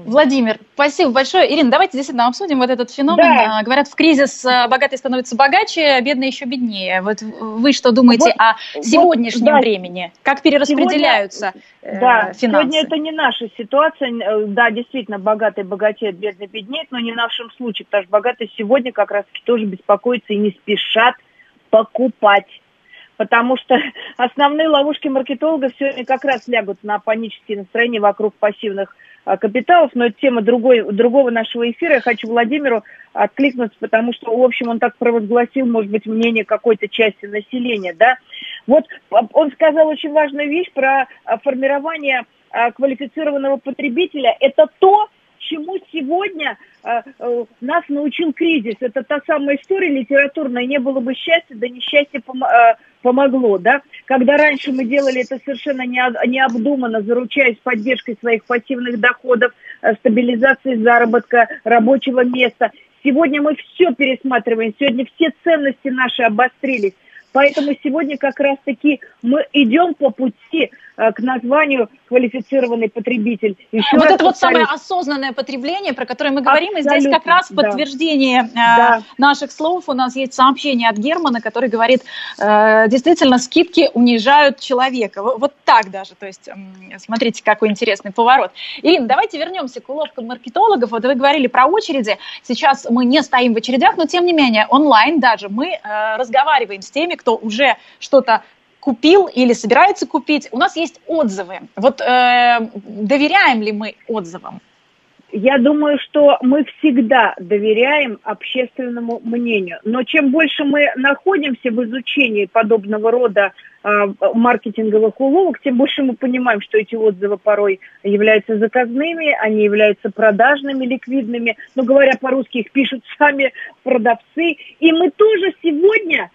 S2: Владимир, спасибо большое. Ирина, давайте действительно обсудим вот этот феномен. Да. А, говорят, в кризис а, богатые становятся богаче, бедные еще беднее. Вот вы что думаете вот, о сегодняшнем вот, да. времени? Как перераспределяются
S3: сегодня, э, да, финансы? Сегодня это не наша ситуация. Э, да, действительно, богатые богатеют, бедные беднеют, но не в нашем случае, потому что богатые сегодня как раз тоже беспокоятся и не спешат покупать потому что основные ловушки маркетологов сегодня как раз лягут на панические настроения вокруг пассивных а, капиталов, но это тема другой, другого нашего эфира. Я хочу Владимиру откликнуться, потому что, в общем, он так провозгласил, может быть, мнение какой-то части населения, да. Вот он сказал очень важную вещь про а, формирование а, квалифицированного потребителя. Это то, чему сегодня э, э, нас научил кризис. Это та самая история литературная. Не было бы счастья, да несчастье пом- э, помогло, да? Когда раньше мы делали это совершенно необдуманно, заручаясь поддержкой своих пассивных доходов, э, стабилизацией заработка, рабочего места. Сегодня мы все пересматриваем, сегодня все ценности наши обострились. Поэтому сегодня как раз-таки мы идем по пути э, к названию квалифицированный потребитель.
S2: Еще вот это повторюсь. вот самое осознанное потребление, про которое мы говорим, Абсолютно, и здесь как раз подтверждение э, да. наших слов. У нас есть сообщение от Германа, который говорит, э, действительно, скидки унижают человека. Вот так даже. То есть, смотрите, какой интересный поворот. Ирина, давайте вернемся к уловкам маркетологов. Вот вы говорили про очереди. Сейчас мы не стоим в очередях, но тем не менее онлайн даже мы э, разговариваем с теми, кто уже что-то купил или собирается купить. У нас есть отзывы. Вот э, доверяем ли мы отзывам?
S3: Я думаю, что мы всегда доверяем общественному мнению. Но чем больше мы находимся в изучении подобного рода э, маркетинговых уловок, тем больше мы понимаем, что эти отзывы порой являются заказными, они являются продажными, ликвидными. Но говоря по-русски, их пишут сами продавцы. И мы тоже сегодня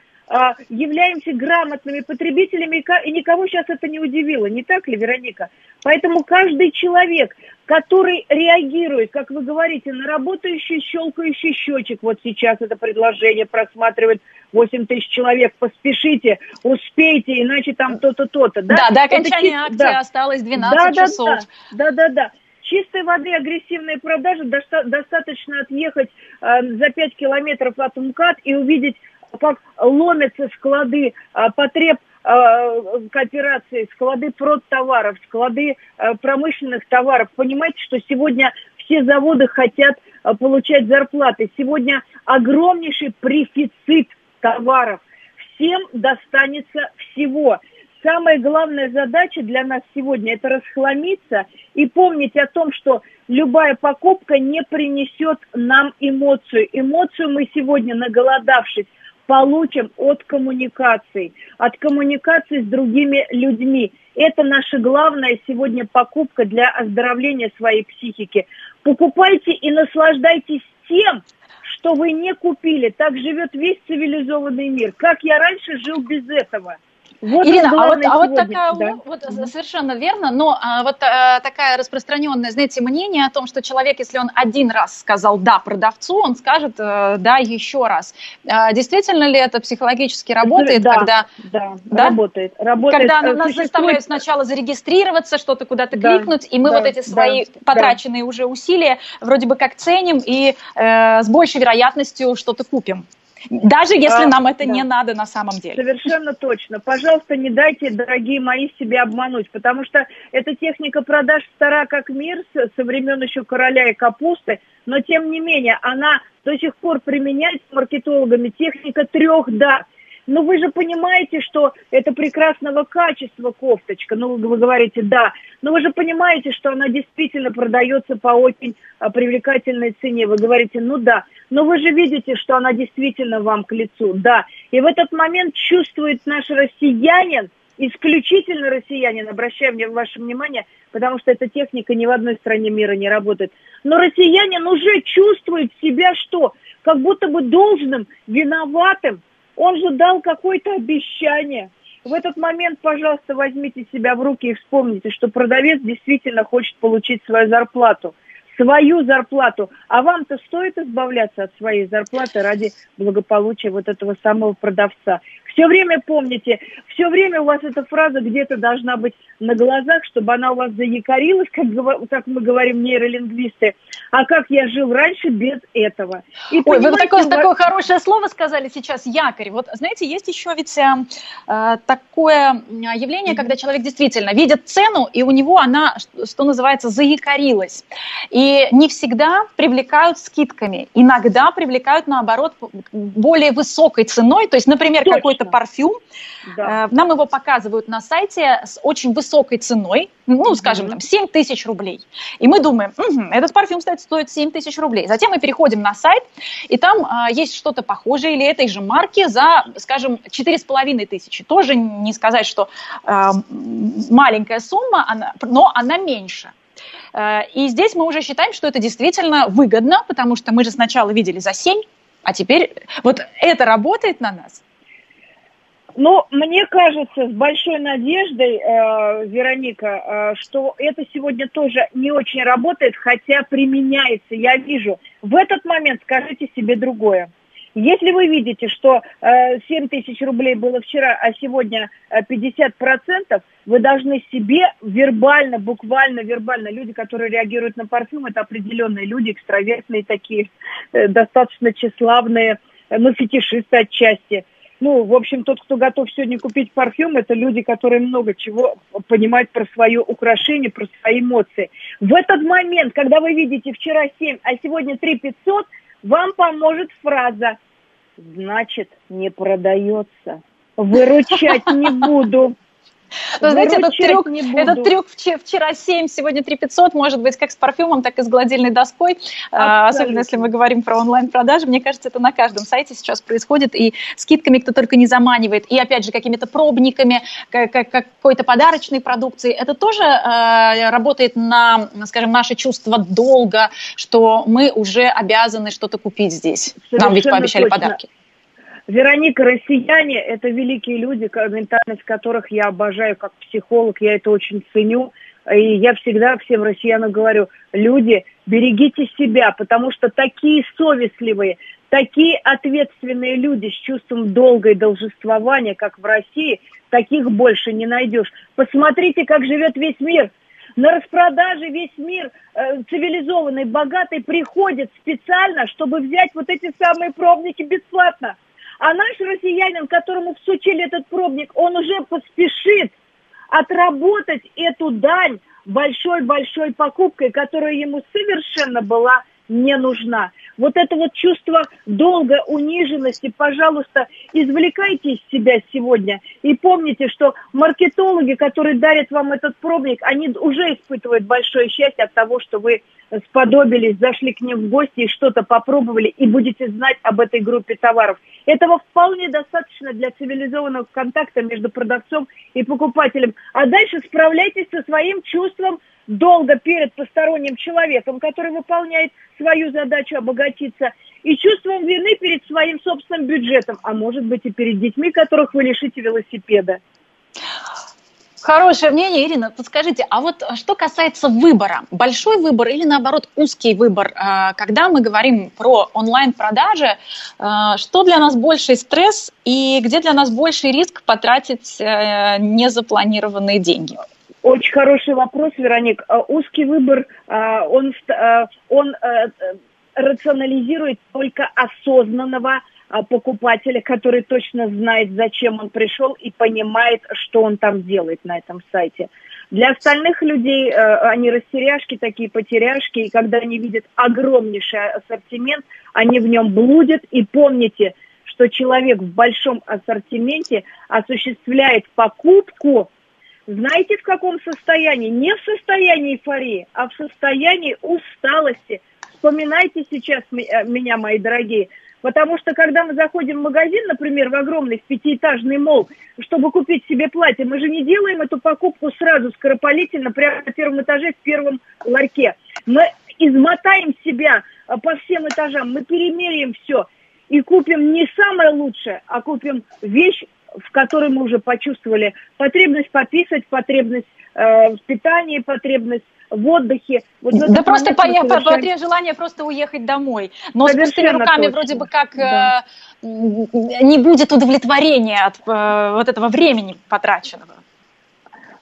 S3: являемся грамотными потребителями, и никого сейчас это не удивило, не так ли, Вероника? Поэтому каждый человек, который реагирует, как вы говорите, на работающий щелкающий счетчик, вот сейчас это предложение просматривает 8 тысяч человек, поспешите, успейте, иначе там то-то, то-то.
S2: Да, да до окончания это, акции да. осталось 12 да, часов.
S3: Да, да, да, да. Чистой воды агрессивные продажи достаточно отъехать э, за 5 километров от МКАД и увидеть как ломятся склады а, потреб а, кооперации, склады продтоваров, склады а, промышленных товаров. Понимаете, что сегодня все заводы хотят получать зарплаты. Сегодня огромнейший префицит товаров. Всем достанется всего. Самая главная задача для нас сегодня – это расхламиться и помнить о том, что любая покупка не принесет нам эмоцию. Эмоцию мы сегодня, наголодавшись, получим от коммуникаций, от коммуникаций с другими людьми. Это наша главная сегодня покупка для оздоровления своей психики. Покупайте и наслаждайтесь тем, что вы не купили. Так живет весь цивилизованный мир. Как я раньше жил без этого –
S2: вот Ирина, а вот, а вот такая, да? вот, совершенно верно, но а, вот а, такая распространенная, знаете, мнение о том, что человек, если он один раз сказал «да» продавцу, он скажет а, «да» еще раз. А, действительно ли это психологически работает,
S3: да, когда... Да, да, работает. работает.
S2: Когда э, нас существует... заставляют сначала зарегистрироваться, что-то куда-то да, кликнуть, и мы да, вот эти свои да, потраченные да. уже усилия вроде бы как ценим и э, с большей вероятностью что-то купим. Даже если а, нам это да. не надо на самом деле.
S3: Совершенно точно. Пожалуйста, не дайте, дорогие мои, себя обмануть, потому что эта техника продаж стара как мир со времен еще короля и капусты, но тем не менее она до сих пор применяется маркетологами техника трех «да». Но вы же понимаете, что это прекрасного качества кофточка. Ну, вы говорите, да. Но вы же понимаете, что она действительно продается по очень а, привлекательной цене. Вы говорите, ну да. Но вы же видите, что она действительно вам к лицу. Да. И в этот момент чувствует наш россиянин, исключительно россиянин, обращаю мне ваше внимание, потому что эта техника ни в одной стране мира не работает. Но россиянин уже чувствует себя что? Как будто бы должным, виноватым Он же дал какое-то обещание. В этот момент, пожалуйста, возьмите себя в руки и вспомните, что продавец действительно хочет получить свою зарплату свою зарплату. А вам-то стоит избавляться от своей зарплаты ради благополучия вот этого самого продавца. Все время помните, все время у вас эта фраза где-то должна быть на глазах, чтобы она у вас заякорилась, как, как мы говорим нейролингвисты. А как я жил раньше без этого?
S2: И, Ой, вы такое, вас... такое хорошее слово сказали сейчас, якорь. Вот, знаете, есть еще ведь э, э такое явление, когда человек действительно видит цену, и у него она, что называется, заякорилась. И не всегда привлекают скидками. Иногда привлекают, наоборот, более высокой ценой. То есть, например, какой-то парфюм, да. Э, нам его показывают на сайте с очень высокой ценой, ну, скажем, там, 7 тысяч рублей. И мы думаем, угу, этот парфюм, кстати, стоит 7 тысяч рублей. Затем мы переходим на сайт, и там а, есть что-то похожее или этой же марки за, скажем, 4,5 тысячи. Тоже не сказать, что а, маленькая сумма, она, но она меньше. Э, и здесь мы уже считаем, что это действительно выгодно, потому что мы же сначала видели за 7, а теперь вот это работает на нас.
S3: Но мне кажется, с большой надеждой, э, Вероника, э, что это сегодня тоже не очень работает, хотя применяется. Я вижу. В этот момент скажите себе другое. Если вы видите, что э, 7 тысяч рублей было вчера, а сегодня э, 50%, вы должны себе вербально, буквально вербально, люди, которые реагируют на парфюм, это определенные люди, экстравертные такие, э, достаточно тщеславные, э, ну, фетишисты отчасти – ну, в общем, тот, кто готов сегодня купить парфюм, это люди, которые много чего понимают про свое украшение, про свои эмоции. В этот момент, когда вы видите вчера 7, а сегодня 3 500, вам поможет фраза «Значит, не продается». Выручать не буду.
S2: Но, знаете, этот трюк, этот трюк вчера 7, сегодня 3 500, может быть как с парфюмом, так и с гладильной доской. А, Абсолютно. Особенно если мы говорим про онлайн-продажи. Мне кажется, это на каждом сайте сейчас происходит. И скидками кто только не заманивает. И опять же, какими-то пробниками, какой-то подарочной продукцией. Это тоже э, работает на, скажем, наше чувство долга, что мы уже обязаны что-то купить здесь. Совершенно Нам ведь пообещали точно. подарки.
S3: Вероника, россияне – это великие люди, ментальность которых я обожаю как психолог, я это очень ценю. И я всегда всем россиянам говорю, люди, берегите себя, потому что такие совестливые, такие ответственные люди с чувством долга и должествования, как в России, таких больше не найдешь. Посмотрите, как живет весь мир. На распродаже весь мир э, цивилизованный, богатый приходит специально, чтобы взять вот эти самые пробники бесплатно. А наш россиянин, которому всучили этот пробник, он уже поспешит отработать эту дань большой-большой покупкой, которая ему совершенно была не нужна. Вот это вот чувство долга, униженности, пожалуйста, извлекайте из себя сегодня. И помните, что маркетологи, которые дарят вам этот пробник, они уже испытывают большое счастье от того, что вы сподобились, зашли к ним в гости и что-то попробовали, и будете знать об этой группе товаров. Этого вполне достаточно для цивилизованного контакта между продавцом и покупателем. А дальше справляйтесь со своим чувством долго перед посторонним человеком, который выполняет свою задачу обогатиться, и чувством вины перед своим собственным бюджетом, а может быть и перед детьми, которых вы лишите велосипеда.
S2: Хорошее мнение, Ирина. Подскажите, а вот что касается выбора, большой выбор или наоборот узкий выбор, э, когда мы говорим про онлайн-продажи, э, что для нас больший стресс и где для нас больший риск потратить э, незапланированные деньги?
S3: Очень хороший вопрос, Вероник. Узкий выбор, он, он рационализирует только осознанного а, покупателя, который точно знает, зачем он пришел и понимает, что он там делает на этом сайте. Для остальных людей э, они растеряшки, такие потеряшки, и когда они видят огромнейший ассортимент, они в нем блудят. И помните, что человек в большом ассортименте осуществляет покупку, знаете, в каком состоянии? Не в состоянии эйфории, а в состоянии усталости. Вспоминайте сейчас э, меня, мои дорогие. Потому что когда мы заходим в магазин, например, в огромный пятиэтажный мол, чтобы купить себе платье, мы же не делаем эту покупку сразу скоропалительно, прямо на первом этаже, в первом ларьке. Мы измотаем себя а, по всем этажам, мы перемеряем все. и купим не самое лучшее, а купим вещь, в которой мы уже почувствовали потребность пописать, потребность э, в питании, потребность в отдыхе.
S2: Вот в да просто по, совершенно... желание просто уехать домой. Но Совершенно с пустыми руками точно. вроде бы как да. э, не будет удовлетворения от э, вот этого времени потраченного.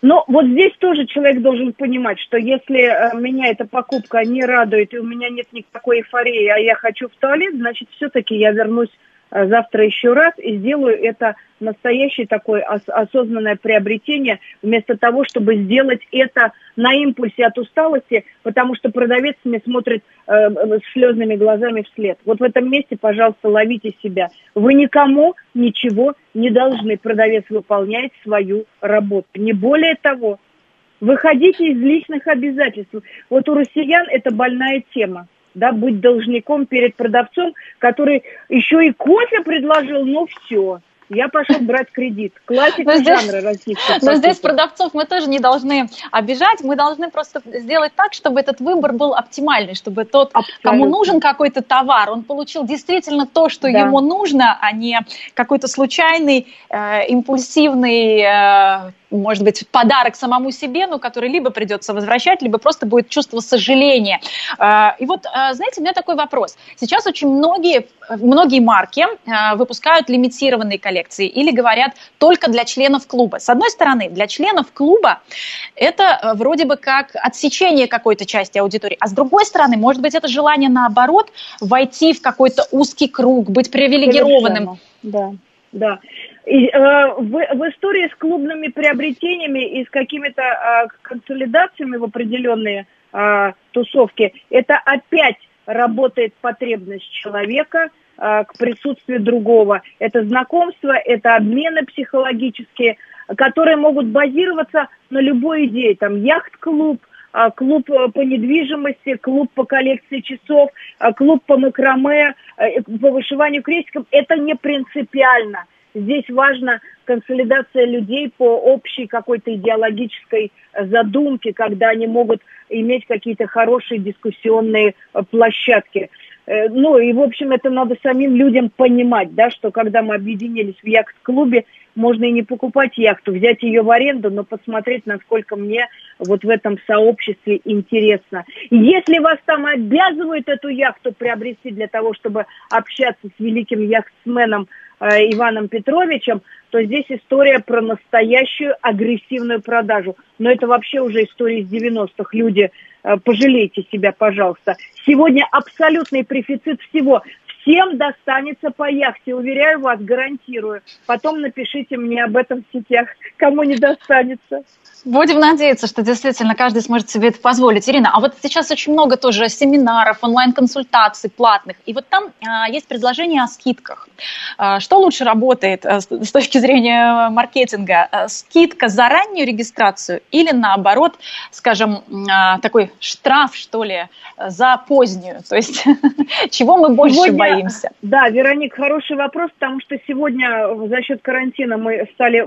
S3: Но вот здесь тоже человек должен понимать, что если э, меня эта покупка не радует, и у меня нет никакой эйфории, а я хочу в туалет, значит, все-таки я вернусь завтра еще раз и сделаю это настоящее такое осознанное приобретение, вместо того, чтобы сделать это на импульсе от усталости, потому что продавец мне смотрит э, с слезными глазами вслед. Вот в этом месте, пожалуйста, ловите себя. Вы никому ничего не должны. Продавец выполняет свою работу. Не более того, выходите из личных обязательств. Вот у россиян это больная тема да, быть должником перед продавцом, который еще и кофе предложил, ну все, я пошел брать кредит. Классика но здесь, жанра российского.
S2: Но здесь продавцов мы тоже не должны обижать, мы должны просто сделать так, чтобы этот выбор был оптимальный, чтобы тот, Абсолютно. кому нужен какой-то товар, он получил действительно то, что да. ему нужно, а не какой-то случайный, э, импульсивный э, может быть, подарок самому себе, но который либо придется возвращать, либо просто будет чувство сожаления. А, и вот, а, знаете, у меня такой вопрос. Сейчас очень многие, многие марки а, выпускают лимитированные коллекции или говорят только для членов клуба. С одной стороны, для членов клуба это вроде бы как отсечение какой-то части аудитории, а с другой стороны, может быть, это желание наоборот войти в какой-то узкий круг, быть привилегированным.
S3: Да, да. И, э, в, в истории с клубными приобретениями и с какими-то э, консолидациями в определенные э, тусовки, это опять работает потребность человека э, к присутствию другого. Это знакомство, это обмены психологические, которые могут базироваться на любой идее. Там яхт-клуб, клуб по недвижимости, клуб по коллекции часов, э, клуб по макраме, по вышиванию крестиком. Это не принципиально. Здесь важна консолидация людей по общей какой-то идеологической задумке, когда они могут иметь какие-то хорошие дискуссионные э, площадки. Э, ну и, в общем, это надо самим людям понимать, да, что когда мы объединились в яхт-клубе, можно и не покупать яхту, взять ее в аренду, но посмотреть, насколько мне вот в этом сообществе интересно. Если вас там обязывают эту яхту приобрести для того, чтобы общаться с великим яхтсменом Э, Иваном Петровичем, то здесь история про настоящую агрессивную продажу. Но это вообще уже история из 90-х. Люди, э, пожалейте себя, пожалуйста. Сегодня абсолютный префицит всего. Всем достанется по яхте, уверяю вас, гарантирую. Потом напишите мне об этом в сетях, кому не достанется.
S2: Будем надеяться, что действительно каждый сможет себе это позволить. Ирина, а вот сейчас очень много тоже семинаров, онлайн-консультаций платных, и вот там а, есть предложение о скидках. А, что лучше работает а, с точки зрения маркетинга? А, скидка за раннюю регистрацию или наоборот, скажем, а, такой штраф, что ли, за позднюю? То есть чего мы больше сегодня, боимся?
S3: Да, Вероник, хороший вопрос, потому что сегодня за счет карантина мы стали,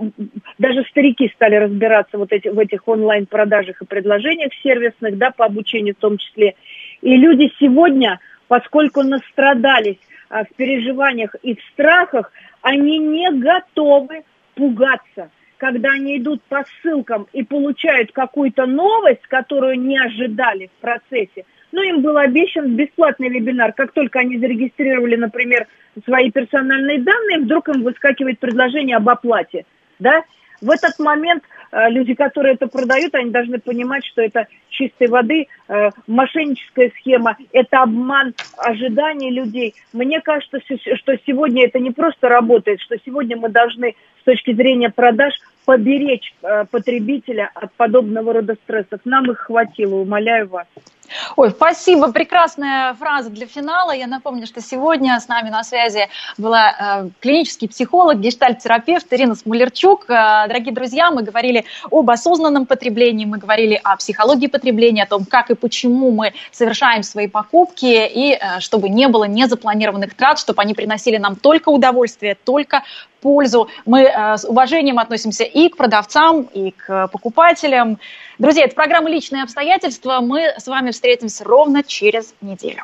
S3: даже старики стали разбираться вот эти в этих онлайн-продажах и предложениях сервисных, да, по обучению в том числе. И люди сегодня, поскольку настрадались а, в переживаниях и в страхах, они не готовы пугаться когда они идут по ссылкам и получают какую-то новость, которую не ожидали в процессе, ну, им был обещан бесплатный вебинар. Как только они зарегистрировали, например, свои персональные данные, вдруг им выскакивает предложение об оплате, да? В этот момент Э, люди, которые это продают, они должны понимать, что это чистой воды э, мошенническая схема, это обман ожиданий людей. Мне кажется, что сегодня это не просто работает, что сегодня мы должны с точки зрения продаж поберечь э, потребителя от подобного рода стрессов. Нам их хватило, умоляю вас.
S2: Ой, спасибо, прекрасная фраза для финала. Я напомню, что сегодня с нами на связи была э, клинический психолог, гештальт-терапевт Ирина Смолерчук. Э, дорогие друзья, мы говорили об осознанном потреблении, мы говорили о психологии потребления, о том, как и почему мы совершаем свои покупки, и э, чтобы не было незапланированных трат, чтобы они приносили нам только удовольствие, только пользу. Мы с уважением относимся и к продавцам, и к покупателям. Друзья, это программа «Личные обстоятельства». Мы с вами встретимся ровно через неделю.